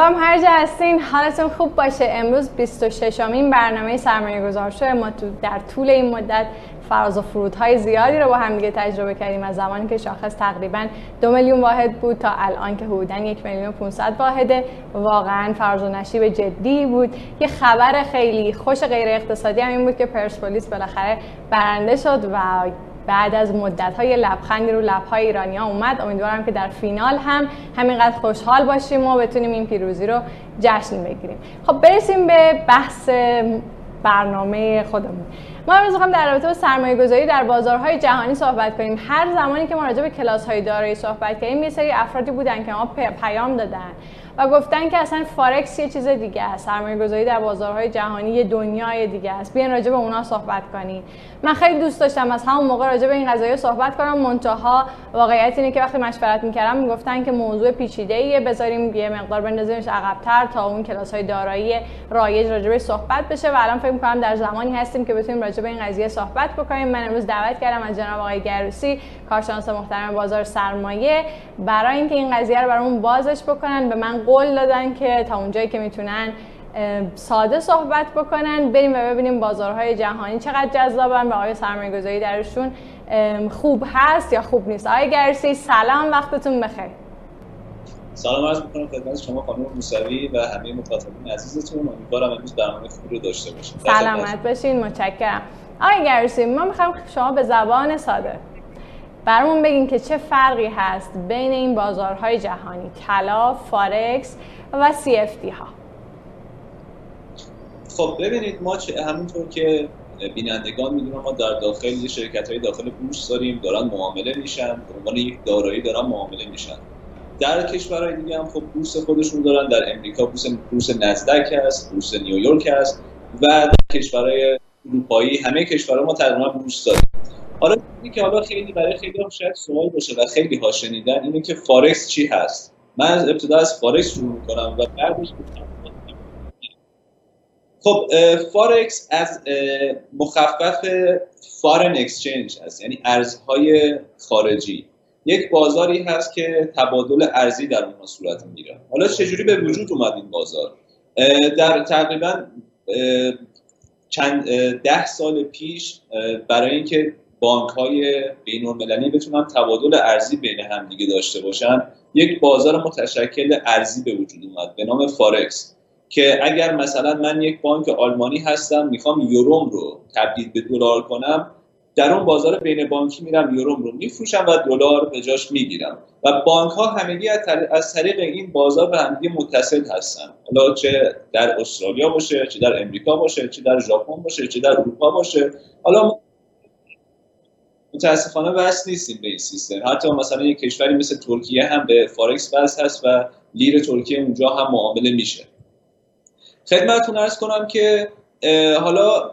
امیدوارم هر جا هستین حالتون خوب باشه. امروز 26 امین برنامه سرمایه گذار شده. ما تو در طول این مدت فراز و فرودهای زیادی رو با هم دیگه تجربه کردیم از زمانی که شاخص تقریبا دو میلیون واحد بود تا الان که حدودا یک میلیون 500 واحده. واقعا فراز و نشیب جدی بود. یه خبر خیلی خوش غیر اقتصادی هم این بود که پرسپولیس بالاخره برنده شد و بعد از مدت های لبخندی رو لبهای ایرانی ها اومد. امیدوارم که در فینال هم همینقدر خوشحال باشیم و بتونیم این پیروزی رو جشن بگیریم. خب برسیم به بحث برنامه خودمون. ما امروز می‌خوام در رابطه با سرمایه گذاری در بازارهای جهانی صحبت کنیم. هر زمانی که ما راجع به کلاس های دارایی صحبت کردیم یه سری افرادی بودن که ما پیام دادن. و گفتن که اصلا فارکس یه چیز دیگه است. سرمایه گذاری در بازارهای جهانی یه دنیای دیگه است. بیاین راجع به اونا صحبت کنیم. من خیلی دوست داشتم از همون موقع راجع به این قضايا صحبت کنم. منتها واقعیت اینه که وقتی مشورت می‌کردم می‌گفتن که موضوع پیچیده ایه بذاریم یه مقدار بندازیمش عقبتر تا اون کلاس های دارایی رایج راجع صحبت بشه و الان فکر می‌کنم در زمانی هستیم که بتونیم راجع به این قضیه صحبت بکنیم. من امروز دعوت کردم از جناب آقای گروسی کارشناس محترم بازار سرمایه برای اینکه این قضیه رو برامون بازش بکنن. به من قول دادن که تا اونجایی که می‌تونن ساده صحبت بکنن. بریم و ببینیم بازارهای جهانی چقدر جذابن و آیا سرمایه گذاری درشون خوب هست یا خوب نیست. آقای گرسی سلام وقتتون بخیر. سلام عرض می‌کنم خدمت شما خانم موسوی و همه مخاطبین عزیزتون. امیدوارم امروز برنامه خوبی رو داشته باشیم. سلامت باشین متشکرم. آقای گرسی ما می‌خوایم شما به زبان ساده برامون بگین که چه فرقی هست بین این بازارهای جهانی طلا، فارکس و CFD ها. خب ببینید ما همونطور که بینندگان می‌دونن ما در داخل شرکت های داخل بورس داریم دارن معامله میشن به عنوان یک دارایی دارن معامله میشن. در کشورهای دیگه هم خب بورس خودشون دارن در امریکا بورس بورس نزدک هست بورس نیویورک هست و در کشورهای اروپایی همه کشورها ما تقریبا بورس داریم. حالا اینی که حالا خیلی برای خیلی شاید سوال باشه و خیلی ها شنیدن اینه که فارکس چی هست؟ من از ابتدا از فارکس شروع می‌کنم و بعدش خب فارکس از مخفف foreign exchange هست یعنی ارزهای خارجی. یک بازاری هست که تبادل ارزی در اونها صورت می‌گیره. حالا چجوری به وجود اومد این بازار؟ در تقریبا چند ده سال پیش برای اینکه بانک های بین المللی بتونن تبادل ارزی بین هم دیگه داشته باشن. یک بازار متشکل ارزی به وجود اومد به نام فارکس که اگر مثلا من یک بانک آلمانی هستم می‌خوام یوروم رو تبدیل به دلار کنم در اون بازار بین بانکی میرم یوروم رو میفروشم و دلار به جاش می‌گیرم. و بانک ها همگی از طریق این بازار به همدیگه متصل هستن. حالا چه در استرالیا باشه چه در امریکا باشه چه در ژاپن باشه چه در اروپا باشه. حالا متاسفانه وصل نیستیم به این سیستم. حتی مثلا یک کشوری مثل ترکیه هم به فارکس وصل هست و لیر ترکیه اونجا هم معامله میشه. خدمتتون ارز کنم که حالا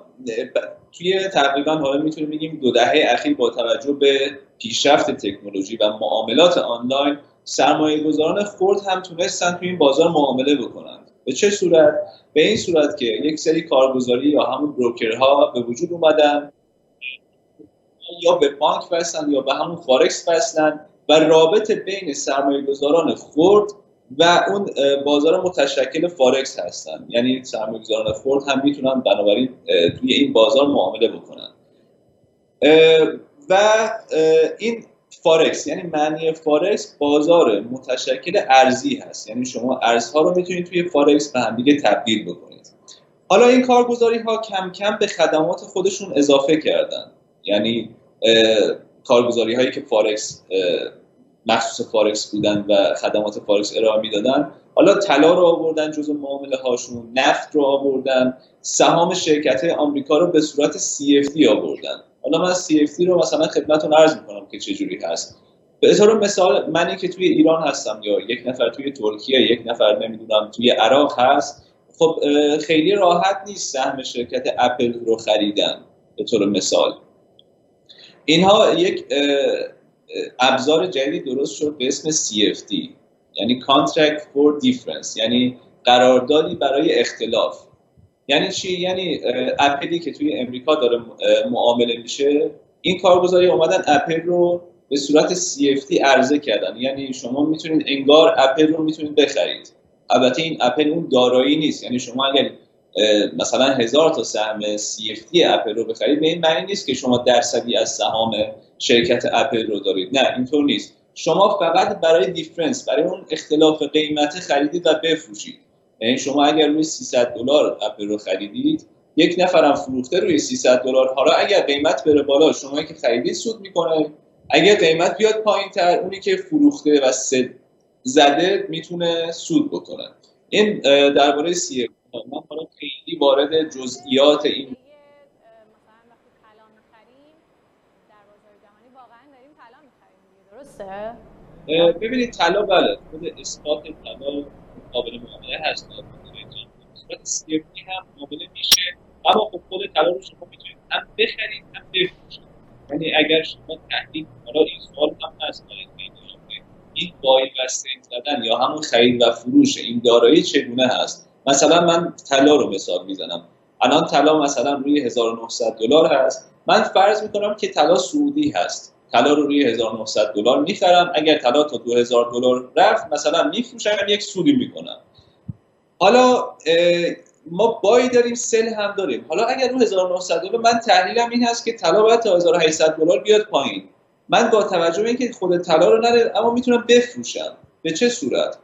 توی تقریبا حالا می‌تونیم بگیم دو دهه اخیر با توجه به پیشرفت تکنولوژی و معاملات آنلاین سرمایه گذاران خرد هم تونستن توی این بازار معامله بکنند به چه صورت؟ به این صورت که یک سری کارگزاری یا همون بروکرها به وجود اومدن یا به بانک وصلن یا به همون فارکس وصلن و رابط بین سرمایه گذاران خرد و اون بازار متشکل فارکس هستن. یعنی سرمایه‌گذاران خرد هم می‌تونن بنابراین توی این بازار معامله بکنن. و این فارکس یعنی معنی فارکس بازار متشکل ارزی هست. یعنی شما ارزها رو می‌تونید توی فارکس به هم دیگه تبدیل بکنید. حالا این کارگزاری ها کم کم به خدمات خودشون اضافه کردن. یعنی کارگزاری هایی که فارکس مخصوص فارکس بودن و خدمات فارکس ارائه می‌دادن. حالا طلا رو آوردن جزو معامله هاشون نفت رو آوردن. سهام شرکت آمریکا رو به صورت CFD آوردن. حالا من CFD رو مثلا خدمتتون عرض می‌کنم که چه جوری هست. به طور مثال منی که توی ایران هستم یا یک نفر توی ترکیه یک نفر نمی‌دونم توی عراق هست خب خیلی راحت نیست سهم شرکت اپل رو خریدن. به طور مثال. اینها یک ابزار جدیدی درست شد به اسم CFD یعنی Contract for Difference. یعنی قراردادی برای اختلاف. یعنی چی؟ یعنی اپلی که توی امریکا داره معامله میشه این کارگزاری اومدن اپل رو به صورت CFD عرضه کردن. یعنی شما می‌تونید انگار اپل رو می‌تونید بخرید. البته این اپل اون دارایی نیست. یعنی شما اگر مثلا هزار تا سهم CFD اپل رو بخرید به این معنی نیست که شما درصدی از سهام شرکت اپل رو دارید. نه اینطور نیست. شما فقط برای difference برای اون اختلاف قیمت خریدید و بفروشید. یعنی شما اگر روی 300 دلار اپل رو خریدید یک نفرم فروخته روی 300 دلار حالا اگر قیمت بره بالا شما که خریدید سود می‌کنه. اگر قیمت بیاد پایین تر اونی که فروخته و زده می‌تونه سود بکنه. این درباره سی من حالا خیلی وارد جزئیات این درسته؟ ببینید طلا بله خود اثبات طلا قابل معامله هست صورت سی هم معامله میشه اما خب خود طلا رو شما می‌تونید هم بخرید هم بفروشید. یعنی اگر شما تحلیل حالا این سوال هم هست این بای و زدن یا همون خرید و فروش این دارایی چگونه هست؟ مثلا من طلا رو مثال می‌زنم. الان طلا مثلا روی 1900 دلار هست. من فرض می‌کنم که طلا سعودی هست. طلا رو روی 1900 دلار می‌خرم. اگر طلا تا 2000 دلار رفت مثلا میفروشم یک سودی می‌کنم. حالا ما بای داریم سل هم داریم. حالا اگر رو 1900 دلار من تحلیلم این هست که طلا باید تا 1800 دلار بیاد پایین. من با توجه به اینکه خود طلا رو نره اما می‌تونم بفروشم. به چه صورت؟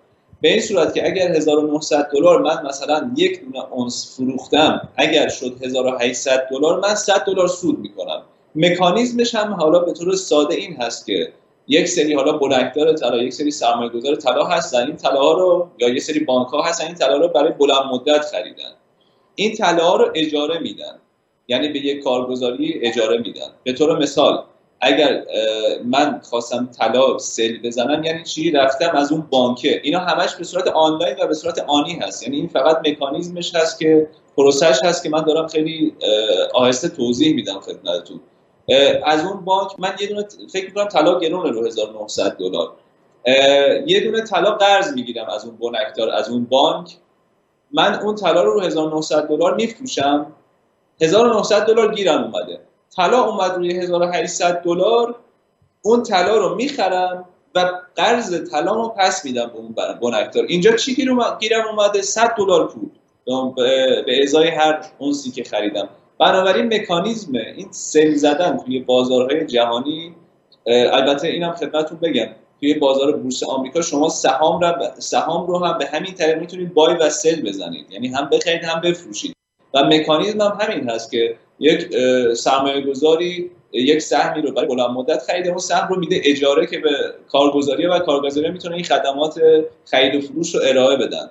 به این صورت که اگر 1900 دلار من مثلا یک دونه اونس فروختم اگر شد 1800 دلار من 100 دلار سود می‌کنم. مکانیزمش هم حالا به طور ساده این هست که یک سری حالا بلنددار طلا یک سری سرمایه گذار طلا هستن این طلا رو یا یه سری بانک ها هستن این طلا رو برای بلند مدت خریدن. این طلا رو اجاره میدن. یعنی به یک کارگزاری اجاره میدن. به طور مثال اگر من خواستم طلا سل بزنم یعنی چی؟ رفتم از اون بانکه. اینا همش به صورت آنلاین و به صورت آنی هست. یعنی این فقط مکانیزمش هست که پروسش هست که من دارم خیلی آهسته توضیح میدم خدمتتون. از اون بانک من یه دونه فکر می‌کنم طلا گرونه رو 1900 دلار. یه دونه طلا قرض می‌گیرم از اون بنکدار از اون بانک. من اون طلا رو رو 1900 دلار میفروشم. 1900 دلار گیرم اومده. طلا اومد روی 1800 دلار اون طلا رو می‌خرم و قرض طلا رو پس میدم به اون بنکدار اینجا چی گیرم اومده 100 دلار پول. به ازای هر اونسی که خریدم. بنابراین مکانیزم این سیل زدن توی بازارهای جهانی البته اینم خدمتتون بگم. توی بازار بورس آمریکا شما سهام رو سهام رو هم به همین طریق می‌تونید بای و سل بزنید. یعنی هم بخرید هم بفروشید. و مکانیزم هم همین هست که یک سرمایه گذاری یک سهمی رو برای بلند مدت خریده اون سهم رو میده اجاره که به کارگزاری و کارگزاری می‌تونه این خدمات خرید و فروش رو ارائه بدن.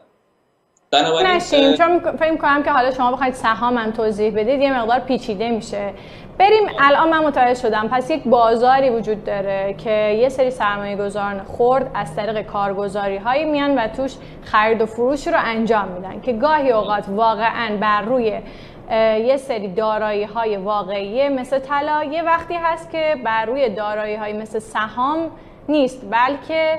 نشیم چون فکر کنم که حالا شما بخواید سهام توضیح بدید یه مقدار پیچیده میشه. بریم الان من متوجه شدم. پس یک بازاری وجود داره که یه سری سرمایه گذاران خورد از طریق کارگزاری هایی میان و توش خرید و فروش رو انجام میدن که گاهی اوقات واقعا بر روی یه سری دارایی های واقعی مثل طلا یه وقتی هست که بر روی دارایی های مثل سهام نیست بلکه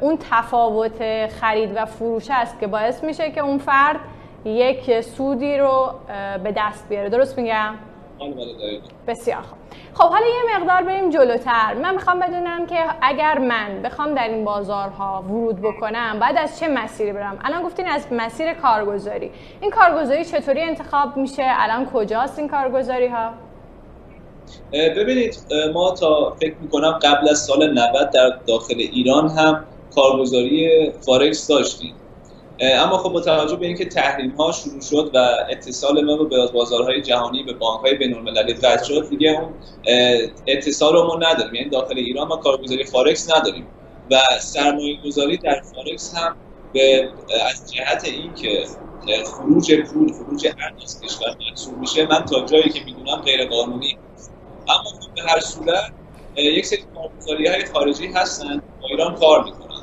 اون تفاوت خرید و فروش است که باعث میشه که اون فرد یک سودی رو به دست بیاره درست میگم؟ بسیار خوب. خب حالا یه مقدار بریم جلوتر. من می‌خوام بدونم که اگر من بخوام در این بازارها ورود بکنم بعد از چه مسیری برم؟ الان گفتین از مسیر کارگزاری. این کارگزاری چطوری انتخاب میشه؟ الان کجاست این کارگزاری ها ببینید ما تا فکر می‌کنم قبل از سال 90 در داخل ایران هم کارگزاری فارکس داشتیم. اما خب با توجه به اینکه تحریم ها شروع شد و اتصال ما به بازارهای جهانی به بانک های بین المللی قطع شد دیگه اون اتصال رو ما نداریم. یعنی داخل ایران ما کارگزاری فارکس نداریم. و سرمایه گذاری در فارکس هم به از جهت اینکه خروج پول خروج ارز از کشور محسوب میشه من تا جایی که می‌دونم غیر قانونی اما خب به هر صورت یک سری کارگزاری های خارجی هستن با ایران کار می‌کنن.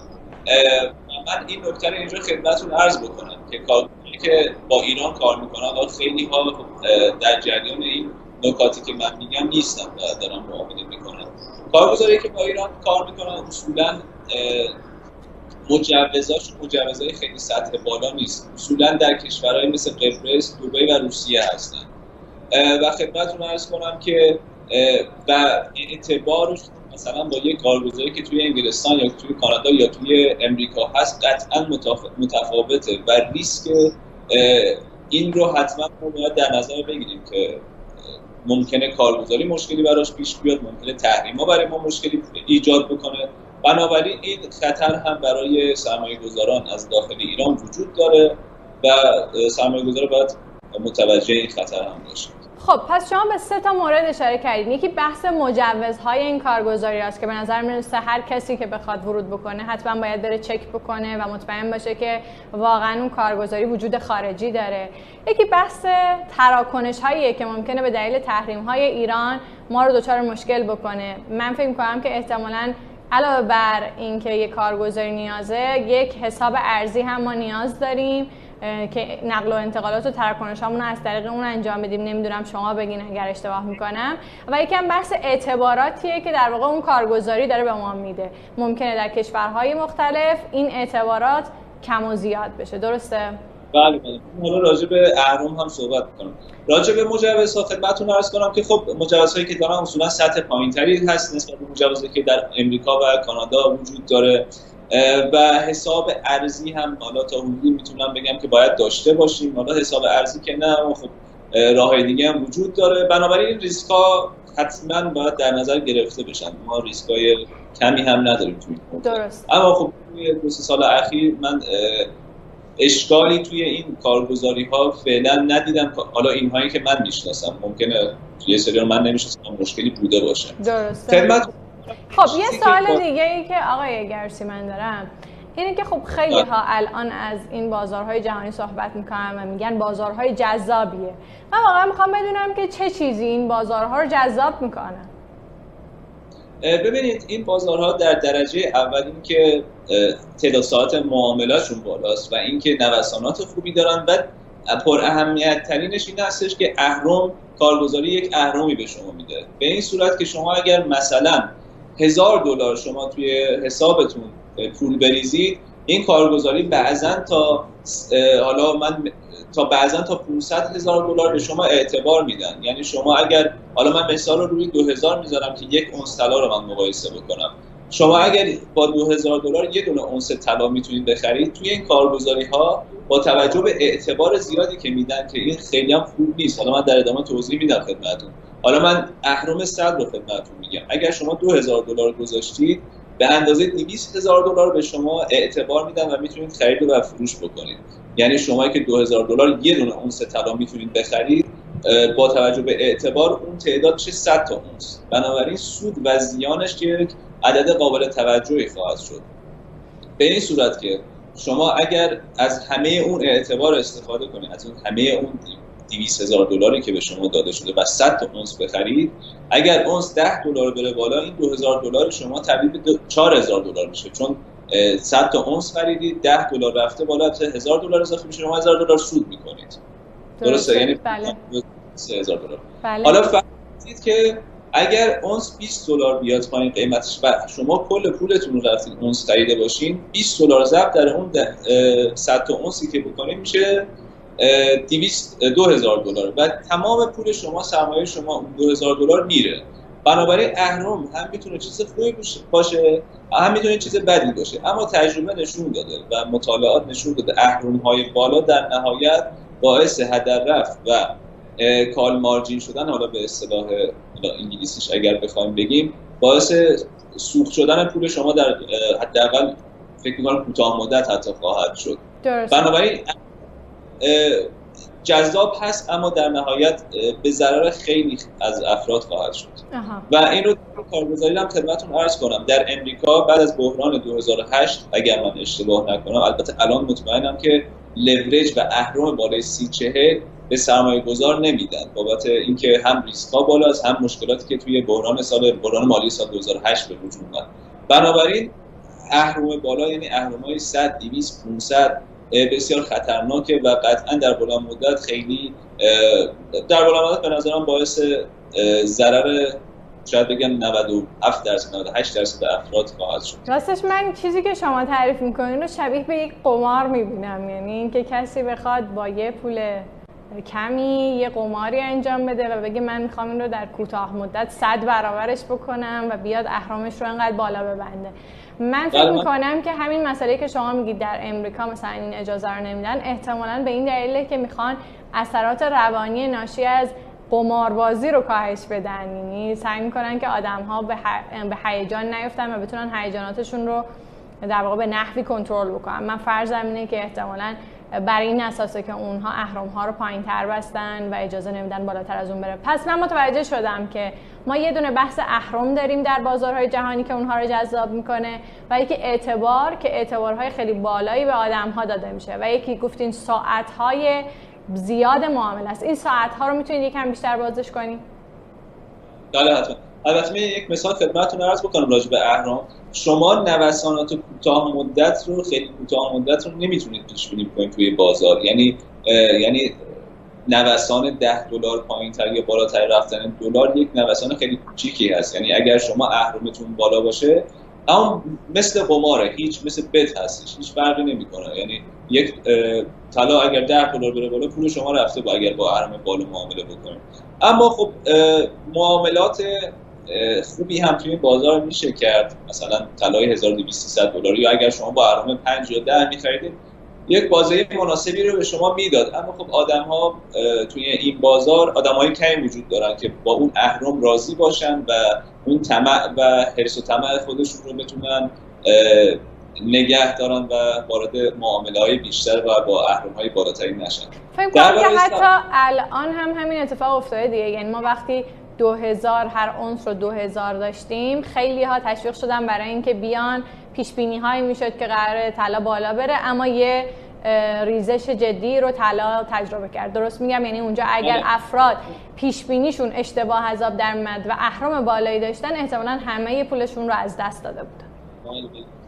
من این نکته رو اینجا خدمتتون عرض بکنم که کارگزاری که با ایران کار می‌کنن و خیلی ها در جریان این نکاتی که من میگم نیستن و دارن معامله می‌کنن. کارگزاری که با ایران کار می‌کنن اصولا مجوزاش مجوزهای خیلی سطح بالا نیست. اصولا در کشورهای مثل قبرس دبی و روسیه هستن. و خدمتتون عرض کنم که و اعتبارش مثلا با یه کارگزاری که توی انگلستان یا توی کانادا یا توی امریکا هست قطعا متفاوته و ریسک این رو حتما ما باید در نظر بگیریم که ممکنه کارگزاری مشکلی براش پیش بیاد ممکنه تحریما برای ما مشکلی ایجاد بکنه. بنابراین این خطر هم برای سرمایه گذاران از داخل ایران وجود داره و سرمایه گذار باید متوجه این خطر هم باشه. خب پس شما به سه تا مورد اشاره کردید یکی بحث مجوزهای این کارگزاری است که به نظر می‌رسه هر کسی که بخواد ورود بکنه حتما باید بره چک بکنه و مطمئن باشه که واقعا اون کارگزاری وجود خارجی داره. یکی بحث تراکنش هاییه که ممکنه به دلیل تحریم های ایران ما رو دچار مشکل بکنه. من فکر کنم که احتمالاً علاوه بر اینکه یک کارگزاری نیازه یک حساب ارزی هم ما نیاز داریم. که نقل و انتقالات و تراکنش رو از طریق اون انجام بدیم. نمی‌دونم شما بگین اگر اشتباه می‌کنم. و یکم بحث اعتباراتیه که در واقع اون کارگزاری داره به ما میده. ممکنه در کشورهای مختلف این اعتبارات کم و زیاد بشه. درسته؟ بله بله. حالا راجع به اهرم هم صحبت کنم راجع به مجوزها خدمتتون عرض کنم که خب مجوزهایی که دارن اصولا سطح پایینتری هست نسبت به مجوزهایی که در امریکا و کانادا وجود داره. و حساب ارزی هم حالا تا حدودی می‌تونم بگم که باید داشته باشیم. حالا حساب ارزی که نه خب راه دیگه هم وجود داره. بنابراین این ریسک ها حتما باید در نظر گرفته بشن. ما ریسک های کمی هم نداریم توی درست. اما خب توی دو سال اخیر من اشکالی توی این کارگزاری ها فعلا ندیدم. حالا اینهایی که من می‌شناسم. ممکنه توی سری من نمی‌شناسم مشکلی بوده باشه. درسته خدمت خب یه سوال دیگه ای که آقای گرسی من دارم. اینه که خب خیلی ها الان از این بازارهای جهانی صحبت می‌کنن و میگن بازارهای جذابیه. من واقعا می‌خوام بدونم که چه چیزی این بازارها رو جذاب می‌کنن ببینید این بازارها در درجه اول اینکه تعداد ساعت معاملاتشون بالاست و اینکه نوسانات خوبی دارن و پر اهمیت ترینش این هستش که اهرم کارگزاری یک اهرمی به شما میده. به این صورت که شما اگر مثلا هزار دلار شما توی حسابتون پول بریزید. این کارگزاری بعضا تا حالا من تا بعضا تا 500 هزار دلار به شما اعتبار میدن. یعنی شما اگر حالا من مثال رو روی 2000 می‌ذارم که یک اونس طلا رو من مقایسه بکنم. شما اگر با 2000 دلار یه دونه اونس طلا می‌تونید بخرید توی این کارگزاری ها با توجه به اعتبار زیادی که میدن که این خیلی هم خوب نیست. حالا من در ادامه توضیح میدم خدمتتون. حالا من اهرم صد رو خدمتتون میگم. اگر شما 2000 دلار گذاشتید به اندازه 200 هزار دلار به شما اعتبار میدن و می‌تونید خرید و فروش بکنید. یعنی شما که 2000 دلار یه دونه اونس طلا می‌تونید بخرید با توجه به اعتبار اون تعداد چه 100 تا اونس. بنابراین سود و زیانش که عدد قابل توجهی خواهد شد. به این صورت که شما اگر از همه اون اعتبار استفاده کنید از اون همه اون 200 هزار دلاری که به شما داده شده و 100 تا اونس بخرید اگر اونس 10 دلار بره بالا این 2000 دلار شما تبدیل به 4000 دلار میشه. چون 100 تا اونس خریدید 10 دلار رفته بالا تا 1000 دلار اضافه میشه شما 1000 دلار سود می‌کنید. درسته؟ یعنی بله. 3000 دلار. بله. حالا فرضید که اگر اونس 20 دلار بیاد پایین قیمتش و شما کل پولتون رو رفتید اونس خریده باشین 20 دلار ضرب در اون 100 تا اونسی که بکنید میشه 200 2000 دلار. و تمام پول شما سرمایه شما اون 2000 دلار میره. بنابراین اهرم هم می‌تونه چیز خوبی باشه هم می‌تونه چیز بدی باشه. اما تجربه نشون داده و مطالعات نشون داده اهرم های بالا در نهایت باعث هدر رفت و کال مارجین شدن حالا به اصطلاح انگلیسیش اگر بخوایم بگیم باعث سوخت شدن پول شما در حداقل فکر می‌کنم کوتاه مدت حتی خواهد شد. بنابراین جذاب هست اما در نهایت به ضرر خیلی از افراد خواهد شد. و این رو کارگزاری هم خدمتتون عرض کنم. در امریکا بعد از بحران 2008 اگر من اشتباه نکنم البته الان مطمئنم که لورج و اهرم بالای سی چهل به سرمایه گذار نمیدن. بابت اینکه هم ریسک ها بالا هم مشکلاتی که توی بحران سال بحران مالی سال 2008 به وجود اومد. بنابراین اهرم بالا یعنی اهرم های 100 200 500 بسیار خطرناکه و قطعا در بلند مدت خیلی در بلند مدت به نظرم باعث ضرر شاید بگم 97 درصد 98 درصد افراد خواهد شد. راستش من چیزی که شما تعریف می‌کنین رو شبیه به یک قمار می‌بینم یعنی اینکه کسی بخواد با یه پول کمی یه قماری انجام بده و بگه من می‌خوام این رو در کوتاه مدت صد برابرش بکنم و بیاد اهرامش رو انقدر بالا ببنده. من فکر می‌کنم که همین مسئله که شما میگید در امریکا مثلا این اجازه رو نمیدن احتمالا به این دلیله که می‌خوان اثرات روانی ناشی از قماربازی رو کاهش بدن. یعنی سعی می‌کنن که آدم ها به هیجان نیفتن و بتونن هیجاناتشون رو در واقع به نحوی کنترل بکنن. من فرض اینه که احتمالا برای این اساسه که اونها اهرام ها رو پایین تر بستن و اجازه نمیدن بالاتر از اون بره. پس من متوجه شدم که ما یه دونه بحث اهرام داریم در بازارهای جهانی که اونها رو جذاب می‌کنه و یکی اعتبار که اعتبارهای خیلی بالایی به آدم ها داده میشه و یکی گفتین ساعت های زیاد معامله است. این ساعت ها رو می‌تونید یکم بیشتر بازش کنیم بله حتما. البته یک مثال خدمتتون عرض بکنم راجع به اهرام. شما نوسانات کوتاه مدت رو خیلی کوتاه مدت رو نمی‌تونید پیش بینی کنید توی بازار. یعنی یعنی نوسان 10 دلار پایینتر یا بالاتر رفتن دلار یک نوسان خیلی کوچیکی هست. یعنی اگر شما اهرامتون بالا باشه اما مثل قماره هیچ مثل بت هستش هیچ فرقی نمی‌کنه. یعنی یک طلا اگر 10 دلار بره بالا پول شما رفته با اگر با اهرام بالا معامله بکنید. اما خب معاملات خوبی هم توی بازار میشه کرد. مثلا طلای 1200 دلاری یا اگر شما با اهرام 5 یا 10 میخریدید یک بازه مناسبی رو به شما می‌داد. اما خب آدم ها توی این بازار آدم های کمی وجود دارن که با اون اهرام راضی باشن و اون طمع و حرس و طمع خودشون رو بتونن نگه دارن و وارد معامله های بیشتر و با اهرام های بالاتری نشن. فکر کنم که حتی الان هم همین اتفاق افتاده دیگه. یعنی ما وقتی 2000 هر اونس رو 2000 داشتیم. خیلی ها تشویق شدن برای اینکه بیان. پیش بینی هایی می‌شد که قرار طلا بالا بره اما یه ریزش جدی رو طلا تجربه کرد. درست میگم؟ یعنی اونجا اگر بله. افراد پیش بینیشون اشتباه حساب در مد و اهرام بالایی داشتن احتمالاً همه پولشون رو از دست داده بودن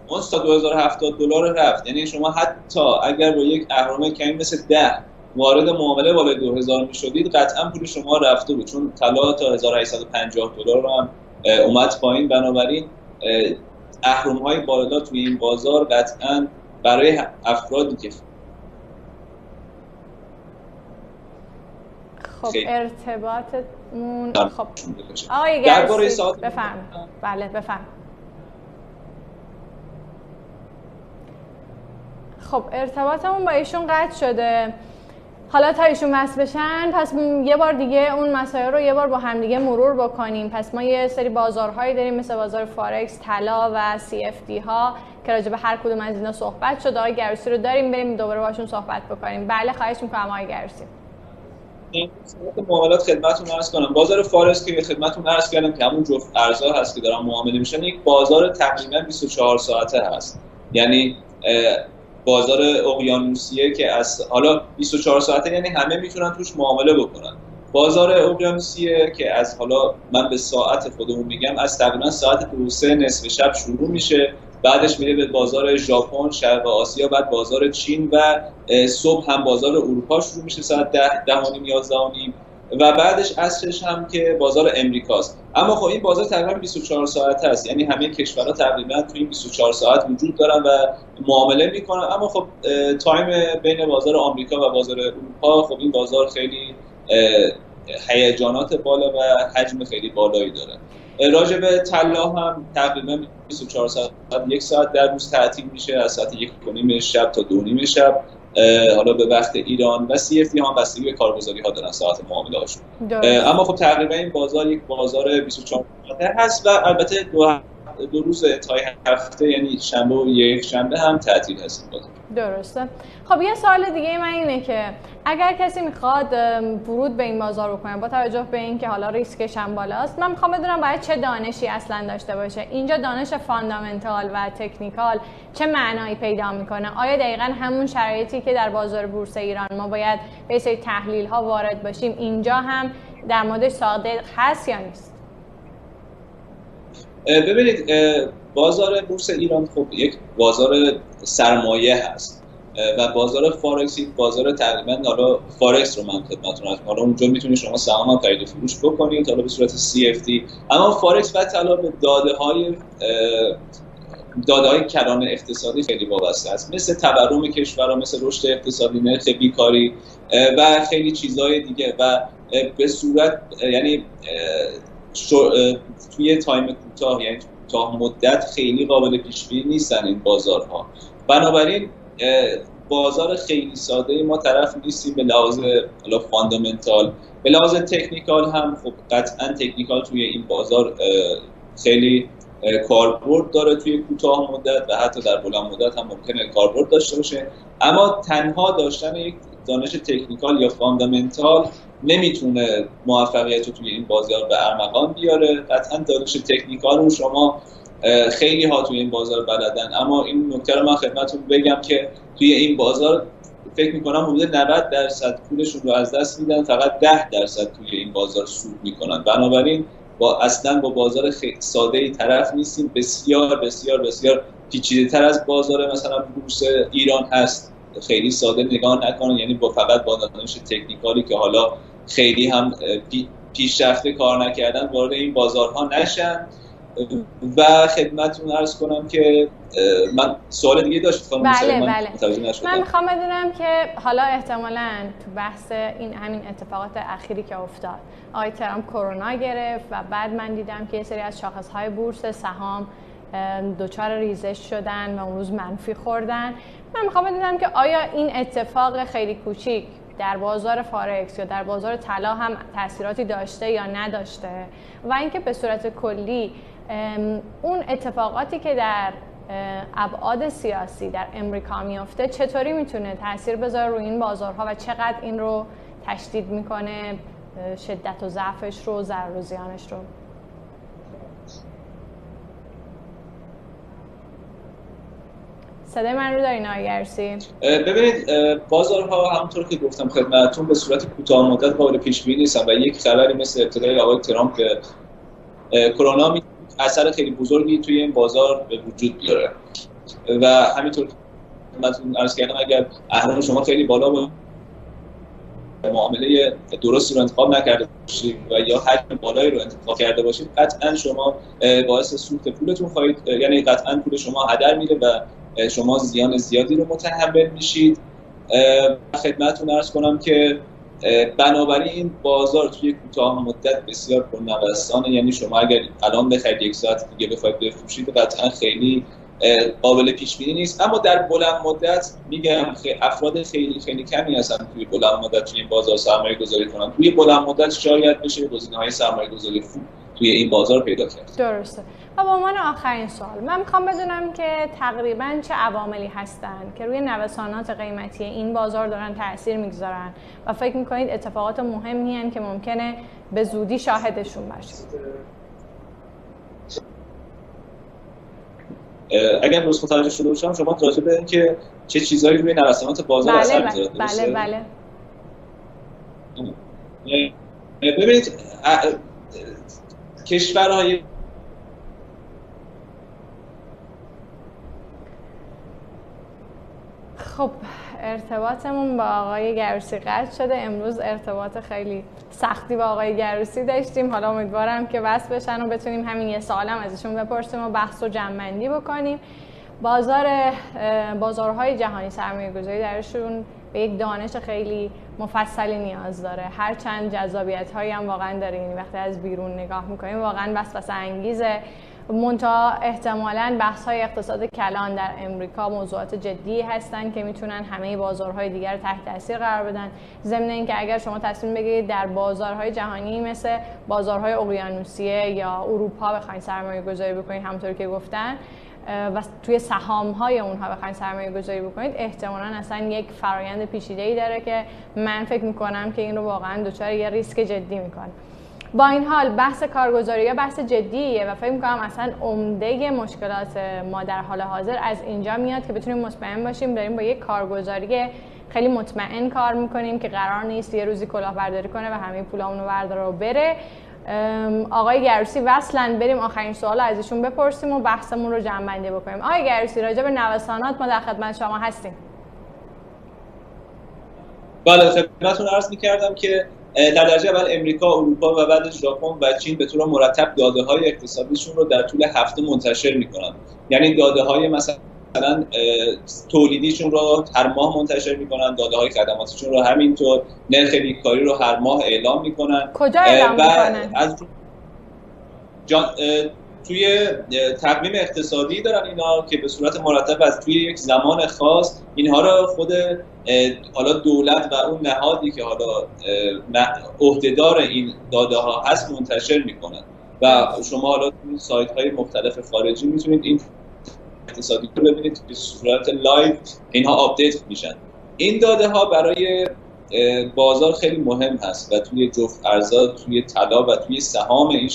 اون تا 2070 دلار رفت. یعنی شما حتی اگر با یک اهرام کمی مثل 10 وارد معامله بالای 2000 می‌شدید قطعا پول شما رفته بود. چون طلا تا 1850 دلار هم اومد پایین. بنابراین اهرم های بالا توی این بازار قطعا برای افرادی که خب ارتباطمون خب. آقای ساعت بفهم بله بفهم خب ارتباطمون با ایشون قطع شده. حالا تا ایشون وصل بشن پس یه بار دیگه اون مسائل رو یه بار با همدیگه مرور بکنیم. پس ما یه سری بازارهایی داریم مثل بازار فارکس طلا و CFD ها که راجع به هر کدوم از اینا صحبت شد آقای گرسی رو داریم بریم دوباره باشون صحبت بکنیم. بله خواهش می‌کنم آقای گرسی. معاملات خدمتتون عرض کنم. بازار فارکس که خدمتتون عرض کردم که همون جفت ارزها هست که دارن معامله میشن یک بازار تقریبا 24 ساعته هست. یعنی بازار اقیانوسیه که از حالا 24 ساعته یعنی همه می‌تونن توش معامله بکنن. بازار اقیانوسیه که از حالا من به ساعت خودمون میگم از تقریبا ساعت دو سه نصف شب شروع میشه. بعدش میره به بازار ژاپن شرق آسیا بعد بازار چین و صبح هم بازار اروپا شروع میشه. ساعت ده ده و نیم یازده و بعدش اصلش هم که بازار امریکاست اما خب این بازار تقریبا 24 ساعت هست یعنی همه کشورها تقریبا تو این 24 ساعت وجود دارن و معامله می‌کنن. اما خب time بین بازار آمریکا و بازار اروپا خب این بازار خیلی هیجانات بالا و حجم خیلی بالایی داره. راجع به طلا هم تقریبا 24 ساعت یک ساعت در روز تعطیل میشه. از ساعت یک نیم شب تا دو نیم شب. حالا به وقت ایران و CFD هم بستگی به کارگزاری ها دارن ساعت معامله هاشون. اما خب تقریبا این بازار یک بازار 24 ساعته هست و البته دو دو روز انتهای هفته یعنی شنبه و یک شنبه هم تعطیل هست درسته. خب یه سوال دیگه من اینه که اگر کسی می‌خواد ورود به این بازار بکنه با توجه به اینکه حالا ریسکش هم بالاست من می‌خوام بدونم باید چه دانشی اصلا داشته باشه؟ اینجا دانش fundamental و technical چه معنایی پیدا می‌کنه؟ آیا دقیقا همون شرایطی که در بازار بورس ایران ما باید یه سری تحلیل ها وارد باشیم اینجا هم در موردش صادق هست یا نیست؟ ببینید بازار بورس ایران خب یک بازار سرمایه هست. و بازار فارکس یک بازار تقریبا حالا فارکس رو من خدمتتون هستم حالا اونجا می‌تونید شما سهام هم خرید و فروش بکنید حالا به صورت CFD اما فارکس بعد طلا به داده های داده های کلان اقتصادی خیلی وابسته است. مثل تورم کشورها مثل رشد اقتصادی نرخ بیکاری و خیلی چیزهای دیگه. و به صورت یعنی توی time کوتاه یعنی کوتاه مدت خیلی قابل پیش بینی نیستن این بازارها. بنابراین بازار خیلی ساده ما طرف نیستیم به لحاظ fundamental به لحاظ technical هم خب قطعا technical توی این بازار خیلی کاربرد داره توی کوتاه مدت و حتی در بلند مدت هم ممکنه کاربرد داشته باشه. اما تنها داشتن یک دانش تکنیکال یا فاندامنتال نمی‌تونه موفقیت رو توی این بازار به ارمغان بیاره. قطعا دانش تکنیکال رو شما خیلی ها توی این بازار بلدن. اما این نکته رو من خدمتتون بگم که توی این بازار فکر می‌کنم حدود 90 درصد پولشون رو از دست میدن. فقط 10 درصد توی این بازار سود می‌کنن. بنابراین با اصلا با بازار ساده ای طرف نیستیم. بسیار بسیار بسیار پیچیده تر از بازار مثلا بورس ایران هست. خیلی ساده نگاه نکنن یعنی با فقط با دانش تکنیکالی که حالا خیلی هم پیشرفته کار نکردن وارد این بازارها نشن. و خدمتتون ارز کنم که من سوال دیگه داشت بله بله. من می‌خوام بدونم که حالا احتمالا تو بحث این همین اتفاقات اخیری که افتاد آقای ترامپ کرونا گرفت و بعد من دیدم که یه سری از شاخصهای بورس سهام دچار ریزش شدن و اون روز منفی خوردن. من می‌خوام بدونم که آیا این اتفاق خیلی کوچیک در بازار فارکس یا در بازار طلا هم تاثیراتی داشته یا نداشته؟ و اینکه به صورت کلی اون اتفاقاتی که در ابعاد سیاسی در امریکا میفته چطوری می‌تونه تاثیر بذاره روی این بازارها و چقدر این رو تشدید می‌کنه شدت و ضعفش رو ضرر و زیانش رو؟ صدای من رو دارین آگرسی ببینید بازارها همونطور که گفتم خدمتتون به صورت کوتاه مدت قابل پیش بینی نیستن و یک خبری مثل ابتدای آقای ترامپ که کرونا اثر خیلی بزرگی توی این بازار به وجود بیاره و همینطور من عرض کردم اگر اهرام شما خیلی بالا با معامله درستی رو انتخاب نکرده باشید و یا حجم بالایی رو انتخاب کرده باشید قطعا شما باعث سوخت پولتون خواهید یعنی قطعا پول شما هدر میره و شما زیان زیادی رو متحمل میشید. خدمتتون ارز کنم که بنابراین بازار توی کوتاه مدت بسیار پرنوسانه. یعنی شما اگر الان بخرید یک ساعت دیگه بخواید بفروشید قطعا خیلی قابل پیش بینی نیست. اما در بلند مدت میگم افراد خیلی خیلی کمی هستن توی بلند مدت توی این بازار سرمایه گذاری کنن. توی بلند مدت شاید بشه گزینه های سرمایه گذاری خوب توی این بازار پیدا کرد. درسته. و به عنوان آخرین سوال من می‌خوام بدونم که تقریبا چه عواملی هستن که روی نوسانات قیمتی این بازار دارن تاثیر می‌گذارن و فکر می‌کنید اتفاقات مهمی هن که ممکنه به زودی شاهدشون باشید اگر درست متوجه شده باشم شما راجع به که چه چیزهایی روی نوسانات بازار بله اثر می‌ذاره بله بله. ببینید کشورهای خب ارتباطمون با آقای گروسی قطع شده. امروز ارتباط خیلی سختی با آقای گروسی داشتیم. حالا امیدوارم که وصل بشن و بتونیم همین یه سالم ازشون بپرسیم و بحث و جمعندی بکنیم. بازار بازارهای جهانی سرمایه گذاری درشون به یک دانش خیلی مفصلی نیاز داره. هر چند جذابیت هایی هم واقعا داره. یعنی وقتی از بیرون نگاه می‌کنیم واقعا وسوسه انگیزه. منتها احتمالا بحث های اقتصاد کلان در امریکا موضوعات جدی هستند که می‌تونن همه بازارهای دیگر تحت تاثیر قرار بدن. ضمن اینکه اگر شما تصمیم بگیرید در بازارهای جهانی مثل بازارهای اقیانوسیه یا اروپا بخواید سرمایه گذاری بکنید همونطور که گفتن و توی سهام های اونها بخواید سرمایه گذاری بکنید احتمالا اصلا یک فرایند پیچیده داره که من فکر می‌کنم که این رو واقعا دچار یه ریسک جدی می‌کنه. با این حال بحث کارگزاری بحث جدیه و فکر می‌کنم اصلا عمده مشکلات ما در حال حاضر از اینجا میاد که بتونیم مطمئن باشیم داریم با یک کارگزاری خیلی مطمئن کار می‌کنیم که قرار نیست یه روزی کلاهبرداری کنه و همه پولامون رو برداره و بره. آقای گروسی وصلن بریم آخرین سوال از ایشون بپرسیم و بحثمون رو جمع بندی بکنیم. آقای گروسی راجع به نوسانات ما در خدمت شما هستیم. بله خدمتتون عرض می‌کردم که در درجه اول امریکا اروپا و بعد ژاپن و چین به طور مرتب داده های اقتصادیشون رو در طول هفته منتشر می‌کنن. یعنی داده های مثلا مثلا تولیدیشون رو هر ماه منتشر می‌کنن داده های خدماتیشون رو همینطور نرخ بیکاری رو هر ماه اعلام می‌کنن. کجا اعلام می‌کنن؟ از جان... توی تقویم اقتصادی دارن اینا که به صورت مرتب از توی یک زمان خاص اینها رو خود حالا دولت و اون نهادی که حالا عهدهدار این داده ها هست منتشر می‌کنن. و شما حالا توی سایت های مختلف خارجی می‌تونید این اقتصادی رو ببینید به صورت live اینها آپدیت میشن. این داده ها برای بازار خیلی مهم هست و توی جفت ارزا توی طلا و توی سهام این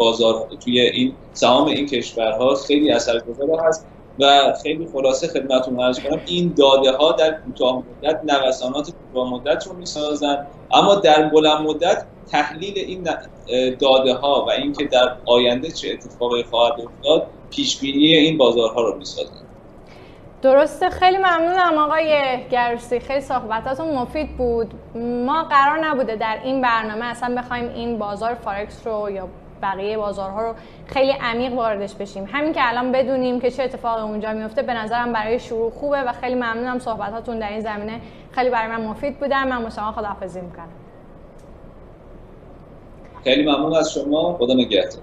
بازار توی این سهام این کشورها خیلی اثرگذار هست و خیلی خلاصه خدمتتون عرض کنم این داده ها در کوتاه مدت نوسانات کوتاه مدت رو می‌سازن. اما در بلند مدت تحلیل این داده ها و اینکه در آینده چه اتفاقی خواهد افتاد پیش بینی این بازارها رو می‌سازن. درسته. خیلی ممنونم آقای گرسی. خیلی صحبتاتون مفید بود. ما قرار نبوده در این برنامه اصلا بخوایم این بازار فارکس رو یا بقیه بازارها رو خیلی عمیق واردش بشیم. همین که الان بدونیم که چه اتفاقی اونجا میفته به نظرم برای شروع خوبه و خیلی ممنونم صحبتاتون در این زمینه. خیلی برای من مفید بودن. من با شما خداحافظی می‌کنم. خیلی ممنون از شما. خدا نگهدار.